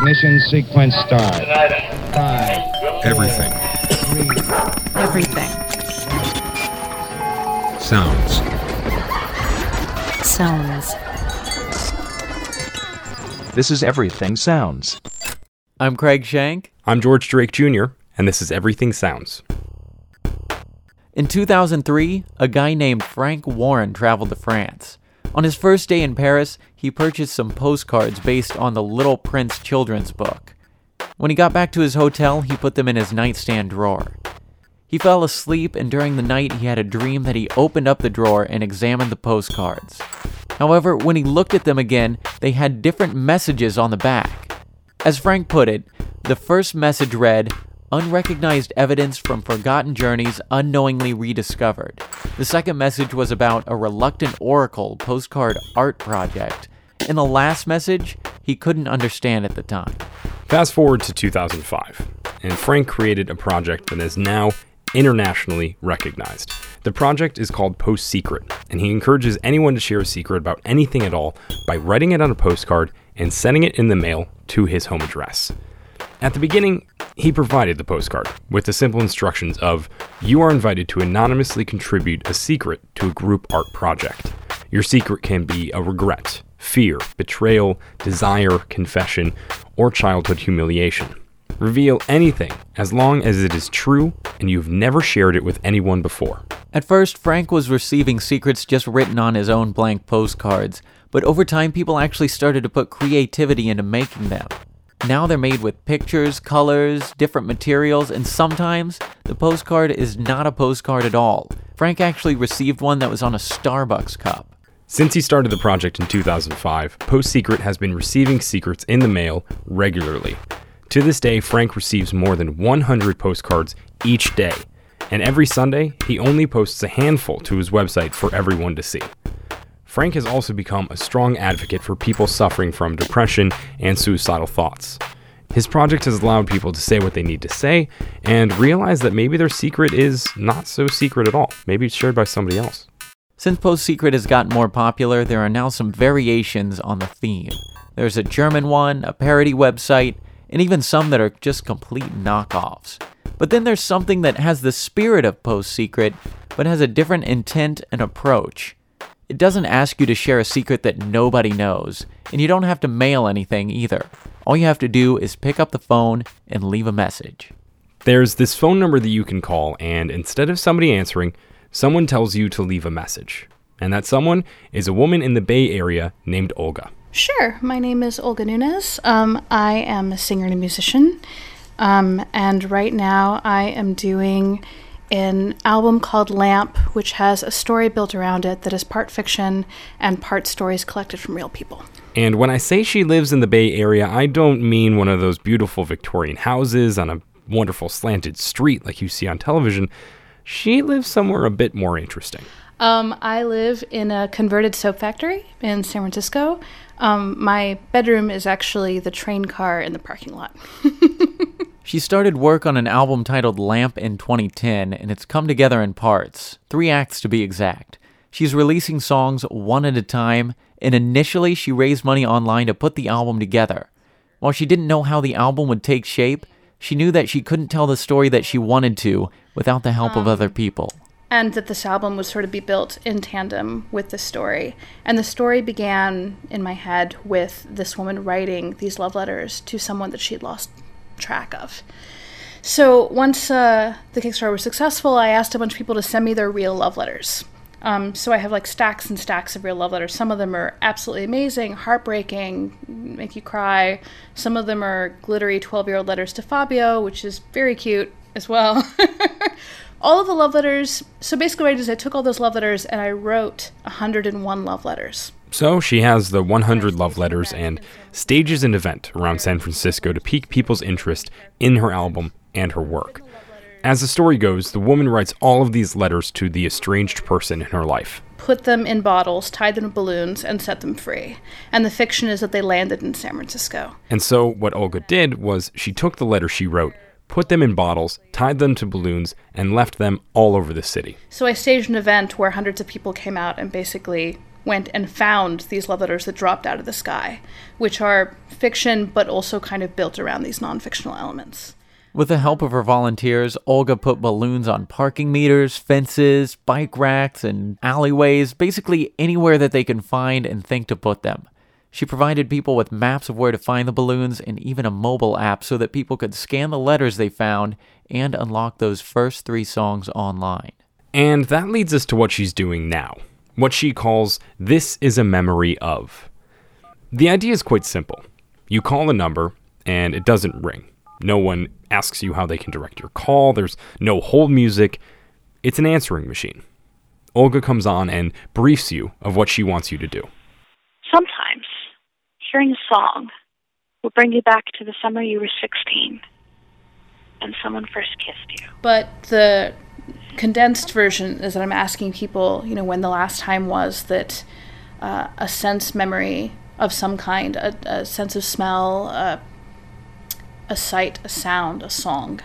Ignition sequence start. Five, Everything. three, Everything. Sounds. Sounds. This is Everything Sounds. I'm Craig Shank. I'm George Drake Jr., and this is Everything Sounds. In 2003, a guy named Frank Warren traveled to France. On his first day in Paris, he purchased some postcards based on the Little Prince children's book. When he got back to his hotel, he put them in his nightstand drawer. He fell asleep, and during the night, he had a dream that he opened up the drawer and examined the postcards. However, when he looked at them again, they had different messages on the back. As Frank put it, the first message read, Unrecognized evidence from forgotten journeys unknowingly rediscovered. The second message was about a reluctant oracle postcard art project. And the last message, he couldn't understand at the time. Fast forward to 2005, and Frank created a project that is now internationally recognized. The project is called Post Secret, and he encourages anyone to share a secret about anything at all by writing it on a postcard and sending it in the mail to his home address. At the beginning, he provided the postcard with the simple instructions of you are invited to anonymously contribute a secret to a group art project. Your secret can be a regret, fear, betrayal, desire, confession, or childhood humiliation. Reveal anything as long as it is true and you've never shared it with anyone before. At first, Frank was receiving secrets just written on his own blank postcards, but over time, people actually started to put creativity into making them. Now they're made with pictures, colors, different materials, and sometimes the postcard is not a postcard at all. Frank actually received one that was on a Starbucks cup. Since he started the project in 2005, Post Secret has been receiving secrets in the mail regularly. To this day, Frank receives more than 100 postcards each day, and every Sunday, he only posts a handful to his website for everyone to see. Frank has also become a strong advocate for people suffering from depression and suicidal thoughts. His project has allowed people to say what they need to say and realize that maybe their secret is not so secret at all. Maybe it's shared by somebody else. Since Post Secret has gotten more popular, there are now some variations on the theme. There's a German one, a parody website, and even some that are just complete knockoffs. But then there's something that has the spirit of Post Secret, but has a different intent and approach. It doesn't ask you to share a secret that nobody knows, and you don't have to mail anything either. All you have to do is pick up the phone and leave a message. There's this phone number that you can call, and instead of somebody answering, someone tells you to leave a message. And that someone is a woman in the Bay Area named Olga. Sure. My name is Olga Nunez. Um, I am a singer and a musician. Um, and right now I am doing an album called Lamp, which has a story built around it that is part fiction and part stories collected from real people. And when I say she lives in the Bay Area, I don't mean one of those beautiful Victorian houses on a wonderful slanted street like you see on television. She lives somewhere a bit more interesting. Um, I live in a converted soap factory in San Francisco. Um, my bedroom is actually the train car in the parking lot. She started work on an album titled Lamp in 2010, and it's come together in parts, three acts to be exact. She's releasing songs one at a time, and initially she raised money online to put the album together. While she didn't know how the album would take shape, she knew that she couldn't tell the story that she wanted to without the help of um, other people. and that this album would sort of be built in tandem with the story. And the story began in my head with this woman writing these love letters to someone that she'd lost track of. So once uh, the Kickstarter was successful, I asked a bunch of people to send me their real love letters. Um, so I have like stacks and stacks of real love letters. Some of them are absolutely amazing, heartbreaking, make you cry. Some of them are glittery 12 year old letters to Fabio, which is very cute as well. all of the love letters. So basically, what I did is I took all those love letters and I wrote 101 love letters. So she has the 100 love letters and stages an event around San Francisco to pique people's interest in her album and her work. As the story goes, the woman writes all of these letters to the estranged person in her life. Put them in bottles, tied them to balloons, and set them free. And the fiction is that they landed in San Francisco. And so what Olga did was she took the letters she wrote, put them in bottles, tied them to balloons, and left them all over the city. So I staged an event where hundreds of people came out and basically went and found these love letters that dropped out of the sky, which are fiction but also kind of built around these non fictional elements. With the help of her volunteers, Olga put balloons on parking meters, fences, bike racks, and alleyways, basically anywhere that they can find and think to put them. She provided people with maps of where to find the balloons and even a mobile app so that people could scan the letters they found and unlock those first three songs online. And that leads us to what she's doing now, what she calls This is a Memory of. The idea is quite simple. You call a number, and it doesn't ring. No one asks you how they can direct your call. There's no hold music. It's an answering machine. Olga comes on and briefs you of what she wants you to do. Sometimes hearing a song will bring you back to the summer you were 16 and someone first kissed you. But the condensed version is that I'm asking people, you know, when the last time was that uh, a sense memory of some kind, a, a sense of smell, a sight, a sound, a song,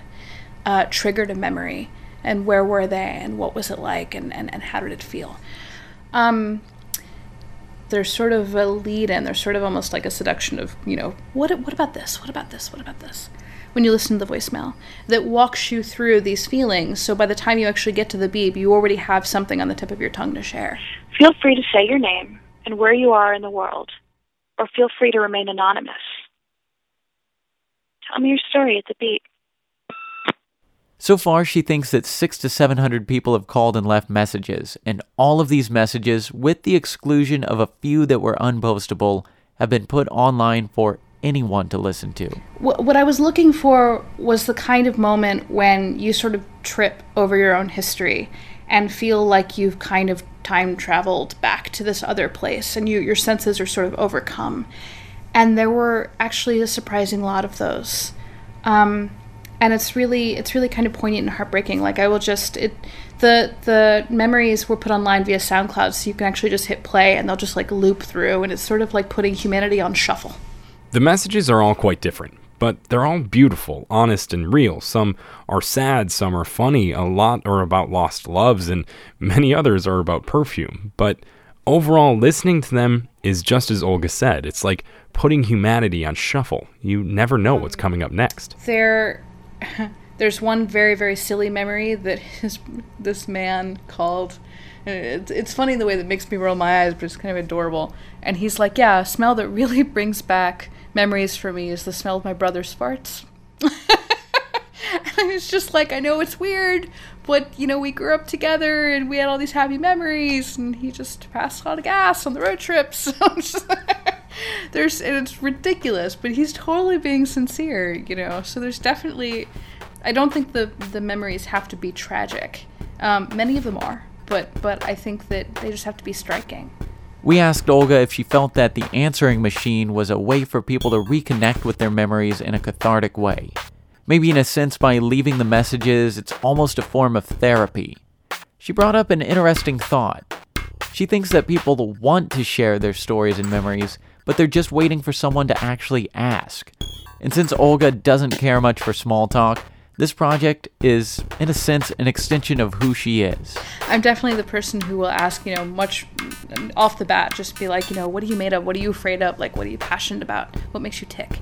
uh, triggered a memory, and where were they, and what was it like, and, and, and how did it feel? Um, there's sort of a lead in, there's sort of almost like a seduction of, you know, what, what about this? What about this? What about this? When you listen to the voicemail, that walks you through these feelings. So by the time you actually get to the beep, you already have something on the tip of your tongue to share. Feel free to say your name and where you are in the world, or feel free to remain anonymous. Tell me your story at the beep. So far, she thinks that six to seven hundred people have called and left messages, and all of these messages, with the exclusion of a few that were unpostable, have been put online for anyone to listen to. What, I was looking for was the kind of moment when you sort of trip over your own history and feel like you've kind of time traveled back to this other place and you, your senses are sort of overcome. And there were actually a surprising lot of those. Um, and it's really it's really kind of poignant and heartbreaking. Like I will just it the the memories were put online via SoundCloud, so you can actually just hit play and they'll just like loop through, and it's sort of like putting humanity on shuffle. The messages are all quite different, but they're all beautiful, honest, and real. Some are sad, some are funny, a lot are about lost loves, and many others are about perfume. But overall, listening to them is just as Olga said. It's like putting humanity on shuffle. You never know what's mm. coming up next. There, there's one very very silly memory that his, this man called. It's, it's funny the way that makes me roll my eyes, but it's kind of adorable. And he's like, "Yeah, a smell that really brings back memories for me is the smell of my brother's farts." and it's just like, I know it's weird, but you know, we grew up together and we had all these happy memories, and he just passed a lot of gas on the road trips. So just- there's, and it's ridiculous, but he's totally being sincere, you know. So there's definitely, I don't think the the memories have to be tragic. Um, many of them are, but but I think that they just have to be striking. We asked Olga if she felt that the answering machine was a way for people to reconnect with their memories in a cathartic way. Maybe in a sense, by leaving the messages, it's almost a form of therapy. She brought up an interesting thought. She thinks that people want to share their stories and memories, but they're just waiting for someone to actually ask. And since Olga doesn't care much for small talk, this project is, in a sense, an extension of who she is. I'm definitely the person who will ask, you know, much off the bat, just be like, you know, what are you made of? What are you afraid of? Like, what are you passionate about? What makes you tick?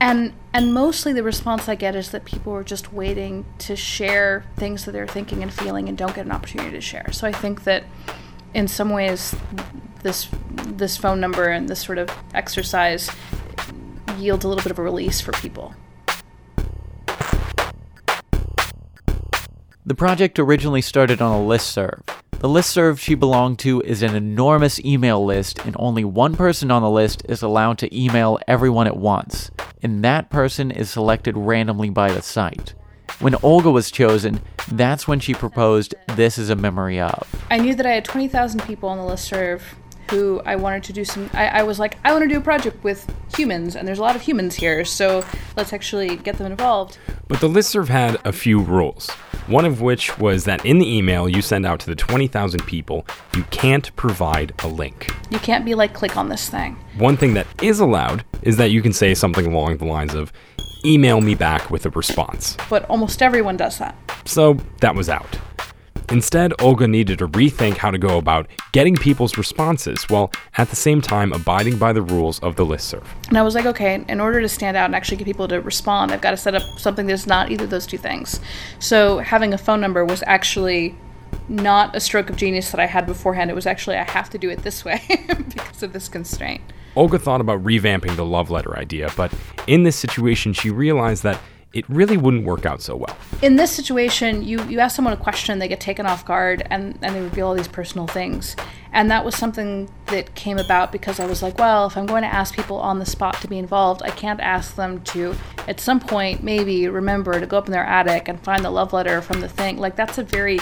And and mostly the response I get is that people are just waiting to share things that they're thinking and feeling and don't get an opportunity to share. So I think that in some ways this this phone number and this sort of exercise yields a little bit of a release for people. The project originally started on a listserv. The listserv she belonged to is an enormous email list, and only one person on the list is allowed to email everyone at once, and that person is selected randomly by the site. When Olga was chosen, that's when she proposed This is a Memory of. I knew that I had 20,000 people on the listserv who I wanted to do some. I, I was like, I want to do a project with humans, and there's a lot of humans here, so let's actually get them involved. But the listserv had a few rules. One of which was that in the email you send out to the 20,000 people, you can't provide a link. You can't be like, click on this thing. One thing that is allowed is that you can say something along the lines of, email me back with a response. But almost everyone does that. So that was out. Instead, Olga needed to rethink how to go about getting people's responses while at the same time abiding by the rules of the listserv. And I was like, okay, in order to stand out and actually get people to respond, I've got to set up something that's not either of those two things. So having a phone number was actually not a stroke of genius that I had beforehand. It was actually, I have to do it this way because of this constraint. Olga thought about revamping the love letter idea, but in this situation, she realized that it really wouldn't work out so well. In this situation, you, you ask someone a question, they get taken off guard, and, and they reveal all these personal things. And that was something that came about because I was like, well, if I'm going to ask people on the spot to be involved, I can't ask them to, at some point, maybe remember to go up in their attic and find the love letter from the thing. Like, that's a very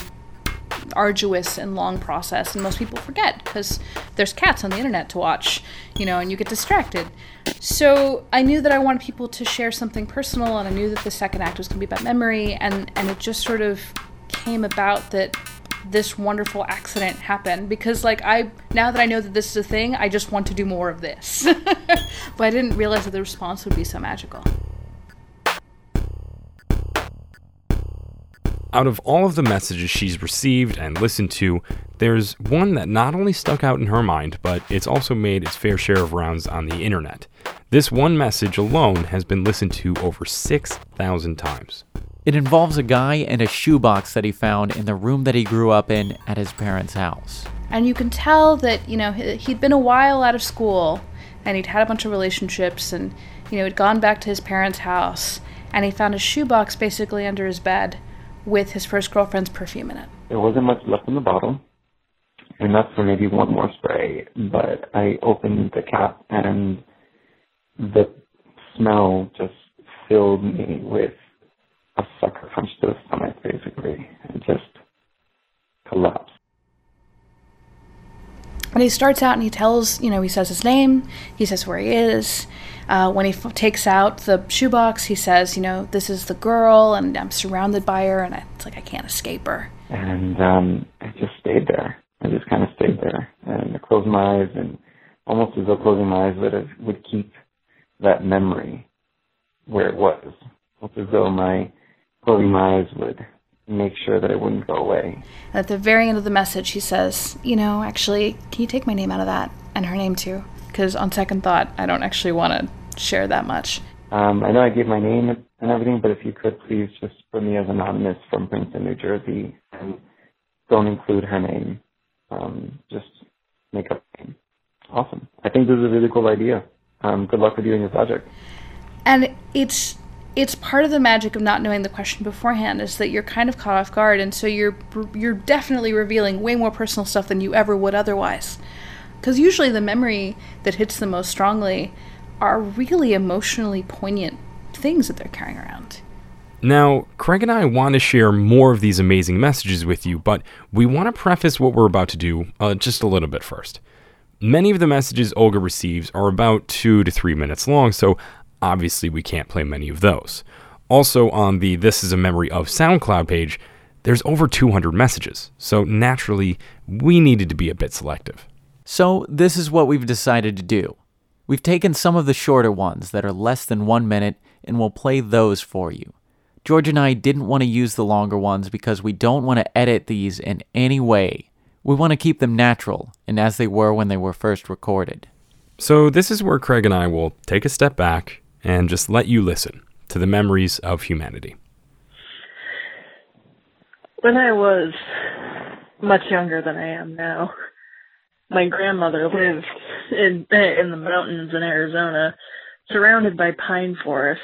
arduous and long process and most people forget because there's cats on the internet to watch you know and you get distracted. So i knew that i wanted people to share something personal and i knew that the second act was going to be about memory and and it just sort of came about that this wonderful accident happened because like i now that i know that this is a thing i just want to do more of this. But i didn't realize that the response would be so magical Out of all of the messages she's received and listened to, there's one that not only stuck out in her mind, but it's also made its fair share of rounds on the internet. This one message alone has been listened to over 6,000 times. It involves a guy and a shoebox that he found in the room that he grew up in at his parents' house. And you can tell that, you know, he'd been a while out of school and he'd had a bunch of relationships and, you know, he'd gone back to his parents' house and he found a shoebox basically under his bed with his first girlfriend's perfume in it. There wasn't much left in the bottle, enough for maybe one more spray, but I opened the cap and the smell just filled me with a sucker punch to the stomach, basically. It just collapsed. And he starts out and he tells, you know, he says his name, he says where he is, uh, when he f- takes out the shoebox, he says, you know, this is the girl, and I'm surrounded by her, and I, it's like I can't escape her. And um, I just stayed there. I just kind of stayed there, and I closed my eyes, and almost as though closing my eyes would have, would keep that memory where it was. Almost as though my closing my eyes would make sure that it wouldn't go away. And at the very end of the message, he says, you know, actually, can you take my name out of that and her name too? Because on second thought, I don't actually want to share that much. Um, I know I gave my name and everything, but if you could please just put me as anonymous from Princeton, New Jersey, and don't include her name. Um, just make up name. Awesome. I think this is a really cool idea. Um, good luck with you and your project. And it's it's part of the magic of not knowing the question beforehand is that you're kind of caught off guard, and so you're you're definitely revealing way more personal stuff than you ever would otherwise. Because usually the memory that hits them most strongly are really emotionally poignant things that they're carrying around. Now, Craig and I want to share more of these amazing messages with you, but we want to preface what we're about to do uh, just a little bit first. Many of the messages Olga receives are about two to three minutes long, so obviously we can't play many of those. Also, on the This is a Memory of SoundCloud page, there's over 200 messages, so naturally, we needed to be a bit selective. So, this is what we've decided to do. We've taken some of the shorter ones that are less than one minute and we'll play those for you. George and I didn't want to use the longer ones because we don't want to edit these in any way. We want to keep them natural and as they were when they were first recorded. So, this is where Craig and I will take a step back and just let you listen to the memories of humanity. When I was much younger than I am now, my grandmother lived in in the mountains in Arizona, surrounded by pine forests.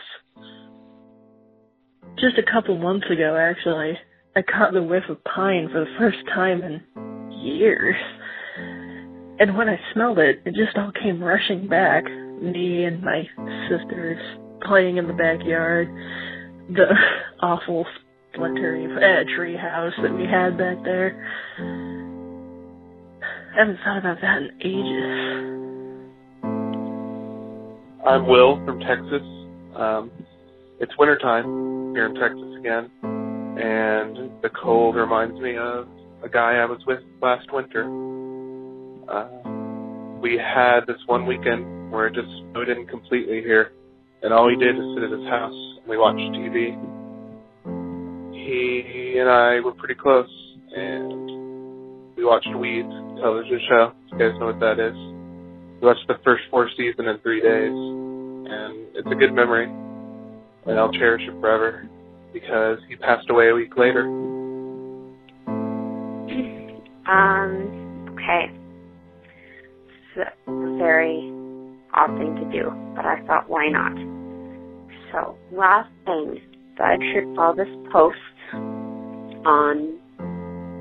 Just a couple months ago, actually, I caught the whiff of pine for the first time in years. And when I smelled it, it just all came rushing back. Me and my sisters playing in the backyard, the awful splintery uh, tree house that we had back there I haven't thought about that in ages. I'm Will from Texas. Um, it's wintertime here in Texas again, and the cold reminds me of a guy I was with last winter. Uh, we had this one weekend where it just snowed in completely here, and all we did was sit at his house and we watched TV. He and I were pretty close, and we watched Weeds television show. You guys know what that is? We watched the first four seasons in three days, and it's a good memory, and I'll cherish it forever because he passed away a week later. Um, okay. It's a very odd thing to do, but I thought, why not? So, last thing, I should saw this post on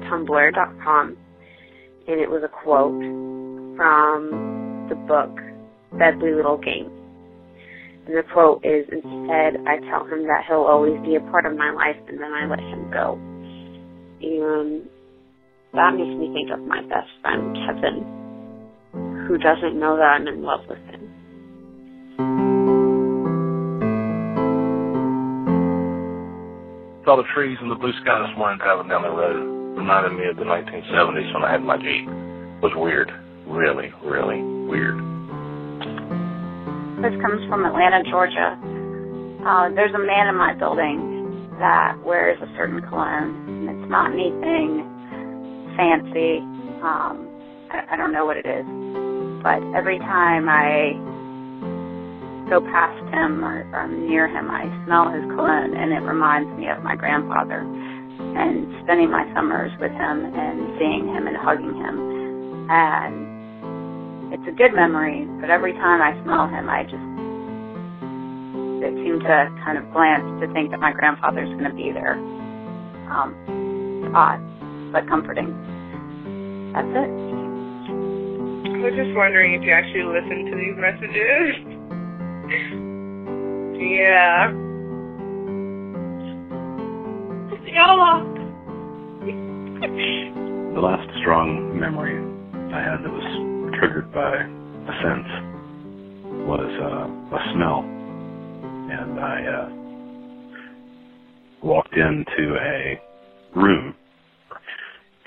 Tumblr.com, and it was a quote from the book Deadly Little Game. And the quote is, instead, I tell him that he'll always be a part of my life, and then I let him go. And that makes me think of my best friend, Kevin, who doesn't know that I'm in love with him. Saw the trees and the blue sky this morning driving down the road. Reminded me of the 1970s when I had my Jeep. It was weird. Really, really weird. This comes from Atlanta, Georgia. Uh, there's a man in my building that wears a certain cologne. It's not anything fancy. Um, I, I don't know what it is. But every time I go past him or, or near him, I smell his cologne, and it reminds me of my grandfather and spending my summers with him and seeing him and hugging him. And it's a good memory, but every time I smell him, I just it seemed to kind of glance to think that my grandfather's going to be there. Um, odd, but comforting. That's it. I was just wondering if you actually listen to these messages. yeah. Yalla. the last strong memory I had that was triggered by a sense was uh, a smell. And I uh, walked into a room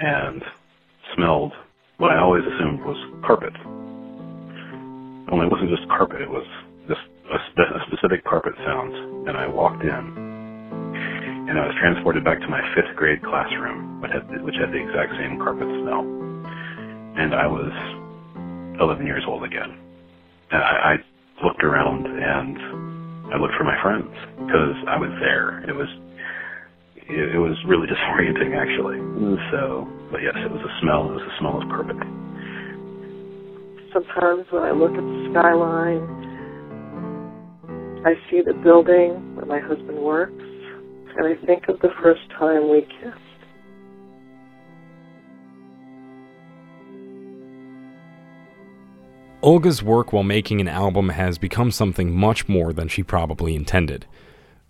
and smelled what I always assumed was carpet. Only it wasn't just carpet, it was just a, spe- a specific carpet sound. And I walked in and I was transported back to my fifth grade classroom, which had, which had the exact same carpet smell. And I was 11 years old again. And I, I looked around and I looked for my friends because I was there. It was it, it was really disorienting actually. So, but yes, it was a smell. It was a smell of carpet. Sometimes when I look at the skyline, I see the building where my husband works, and I think of the first time we kissed. Olga's work while making an album has become something much more than she probably intended.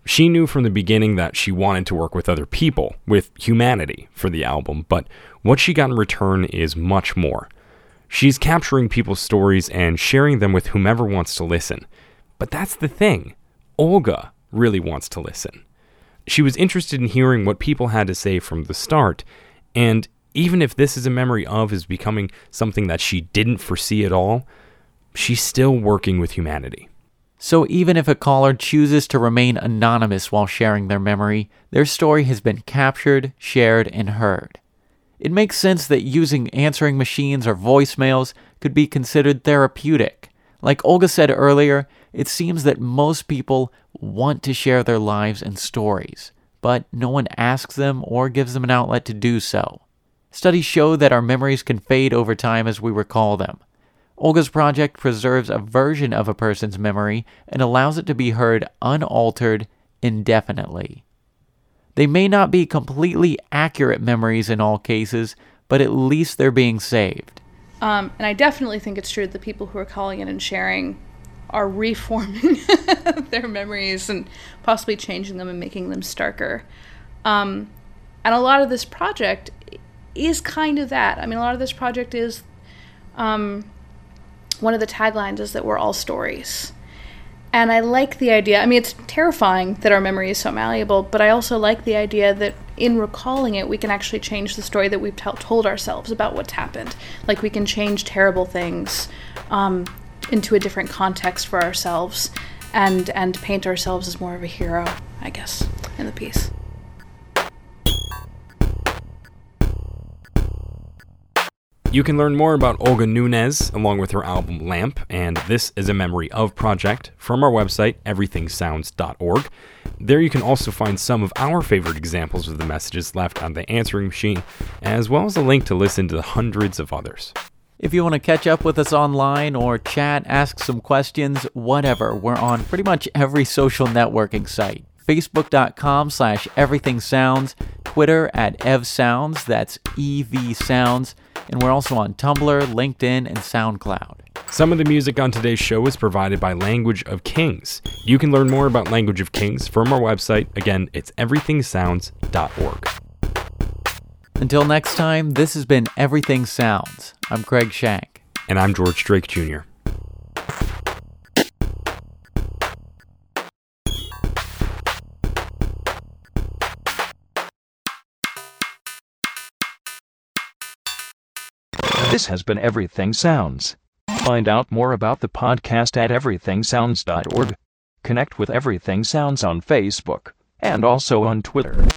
She knew from the beginning that she wanted to work with other people, with humanity, for the album, but what she got in return is much more. She's capturing people's stories and sharing them with whomever wants to listen. But that's the thing Olga really wants to listen. She was interested in hearing what people had to say from the start, and even if this is a memory of is becoming something that she didn't foresee at all, she's still working with humanity. So even if a caller chooses to remain anonymous while sharing their memory, their story has been captured, shared, and heard. It makes sense that using answering machines or voicemails could be considered therapeutic. Like Olga said earlier, it seems that most people want to share their lives and stories, but no one asks them or gives them an outlet to do so. Studies show that our memories can fade over time as we recall them. Olga's project preserves a version of a person's memory and allows it to be heard unaltered indefinitely. They may not be completely accurate memories in all cases, but at least they're being saved. Um, and I definitely think it's true that the people who are calling in and sharing are reforming their memories and possibly changing them and making them starker. Um, and a lot of this project is kind of that. I mean, a lot of this project is um, one of the taglines is that we're all stories. And I like the idea. I mean, it's terrifying that our memory is so malleable, but I also like the idea that in recalling it, we can actually change the story that we've t- told ourselves about what's happened. Like, we can change terrible things um, into a different context for ourselves and, and paint ourselves as more of a hero, I guess, in the piece. You can learn more about Olga Nunez along with her album Lamp and This is a Memory of project from our website, everythingsounds.org. There you can also find some of our favorite examples of the messages left on the answering machine, as well as a link to listen to the hundreds of others. If you want to catch up with us online or chat, ask some questions, whatever, we're on pretty much every social networking site. Facebook.com slash everything sounds, Twitter at evsounds, that's EV Sounds, and we're also on Tumblr, LinkedIn, and SoundCloud. Some of the music on today's show is provided by Language of Kings. You can learn more about Language of Kings from our website. Again, it's everythingsounds.org. Until next time, this has been Everything Sounds. I'm Craig Shank. And I'm George Drake Jr. This has been Everything Sounds. Find out more about the podcast at everythingsounds.org. Connect with Everything Sounds on Facebook and also on Twitter.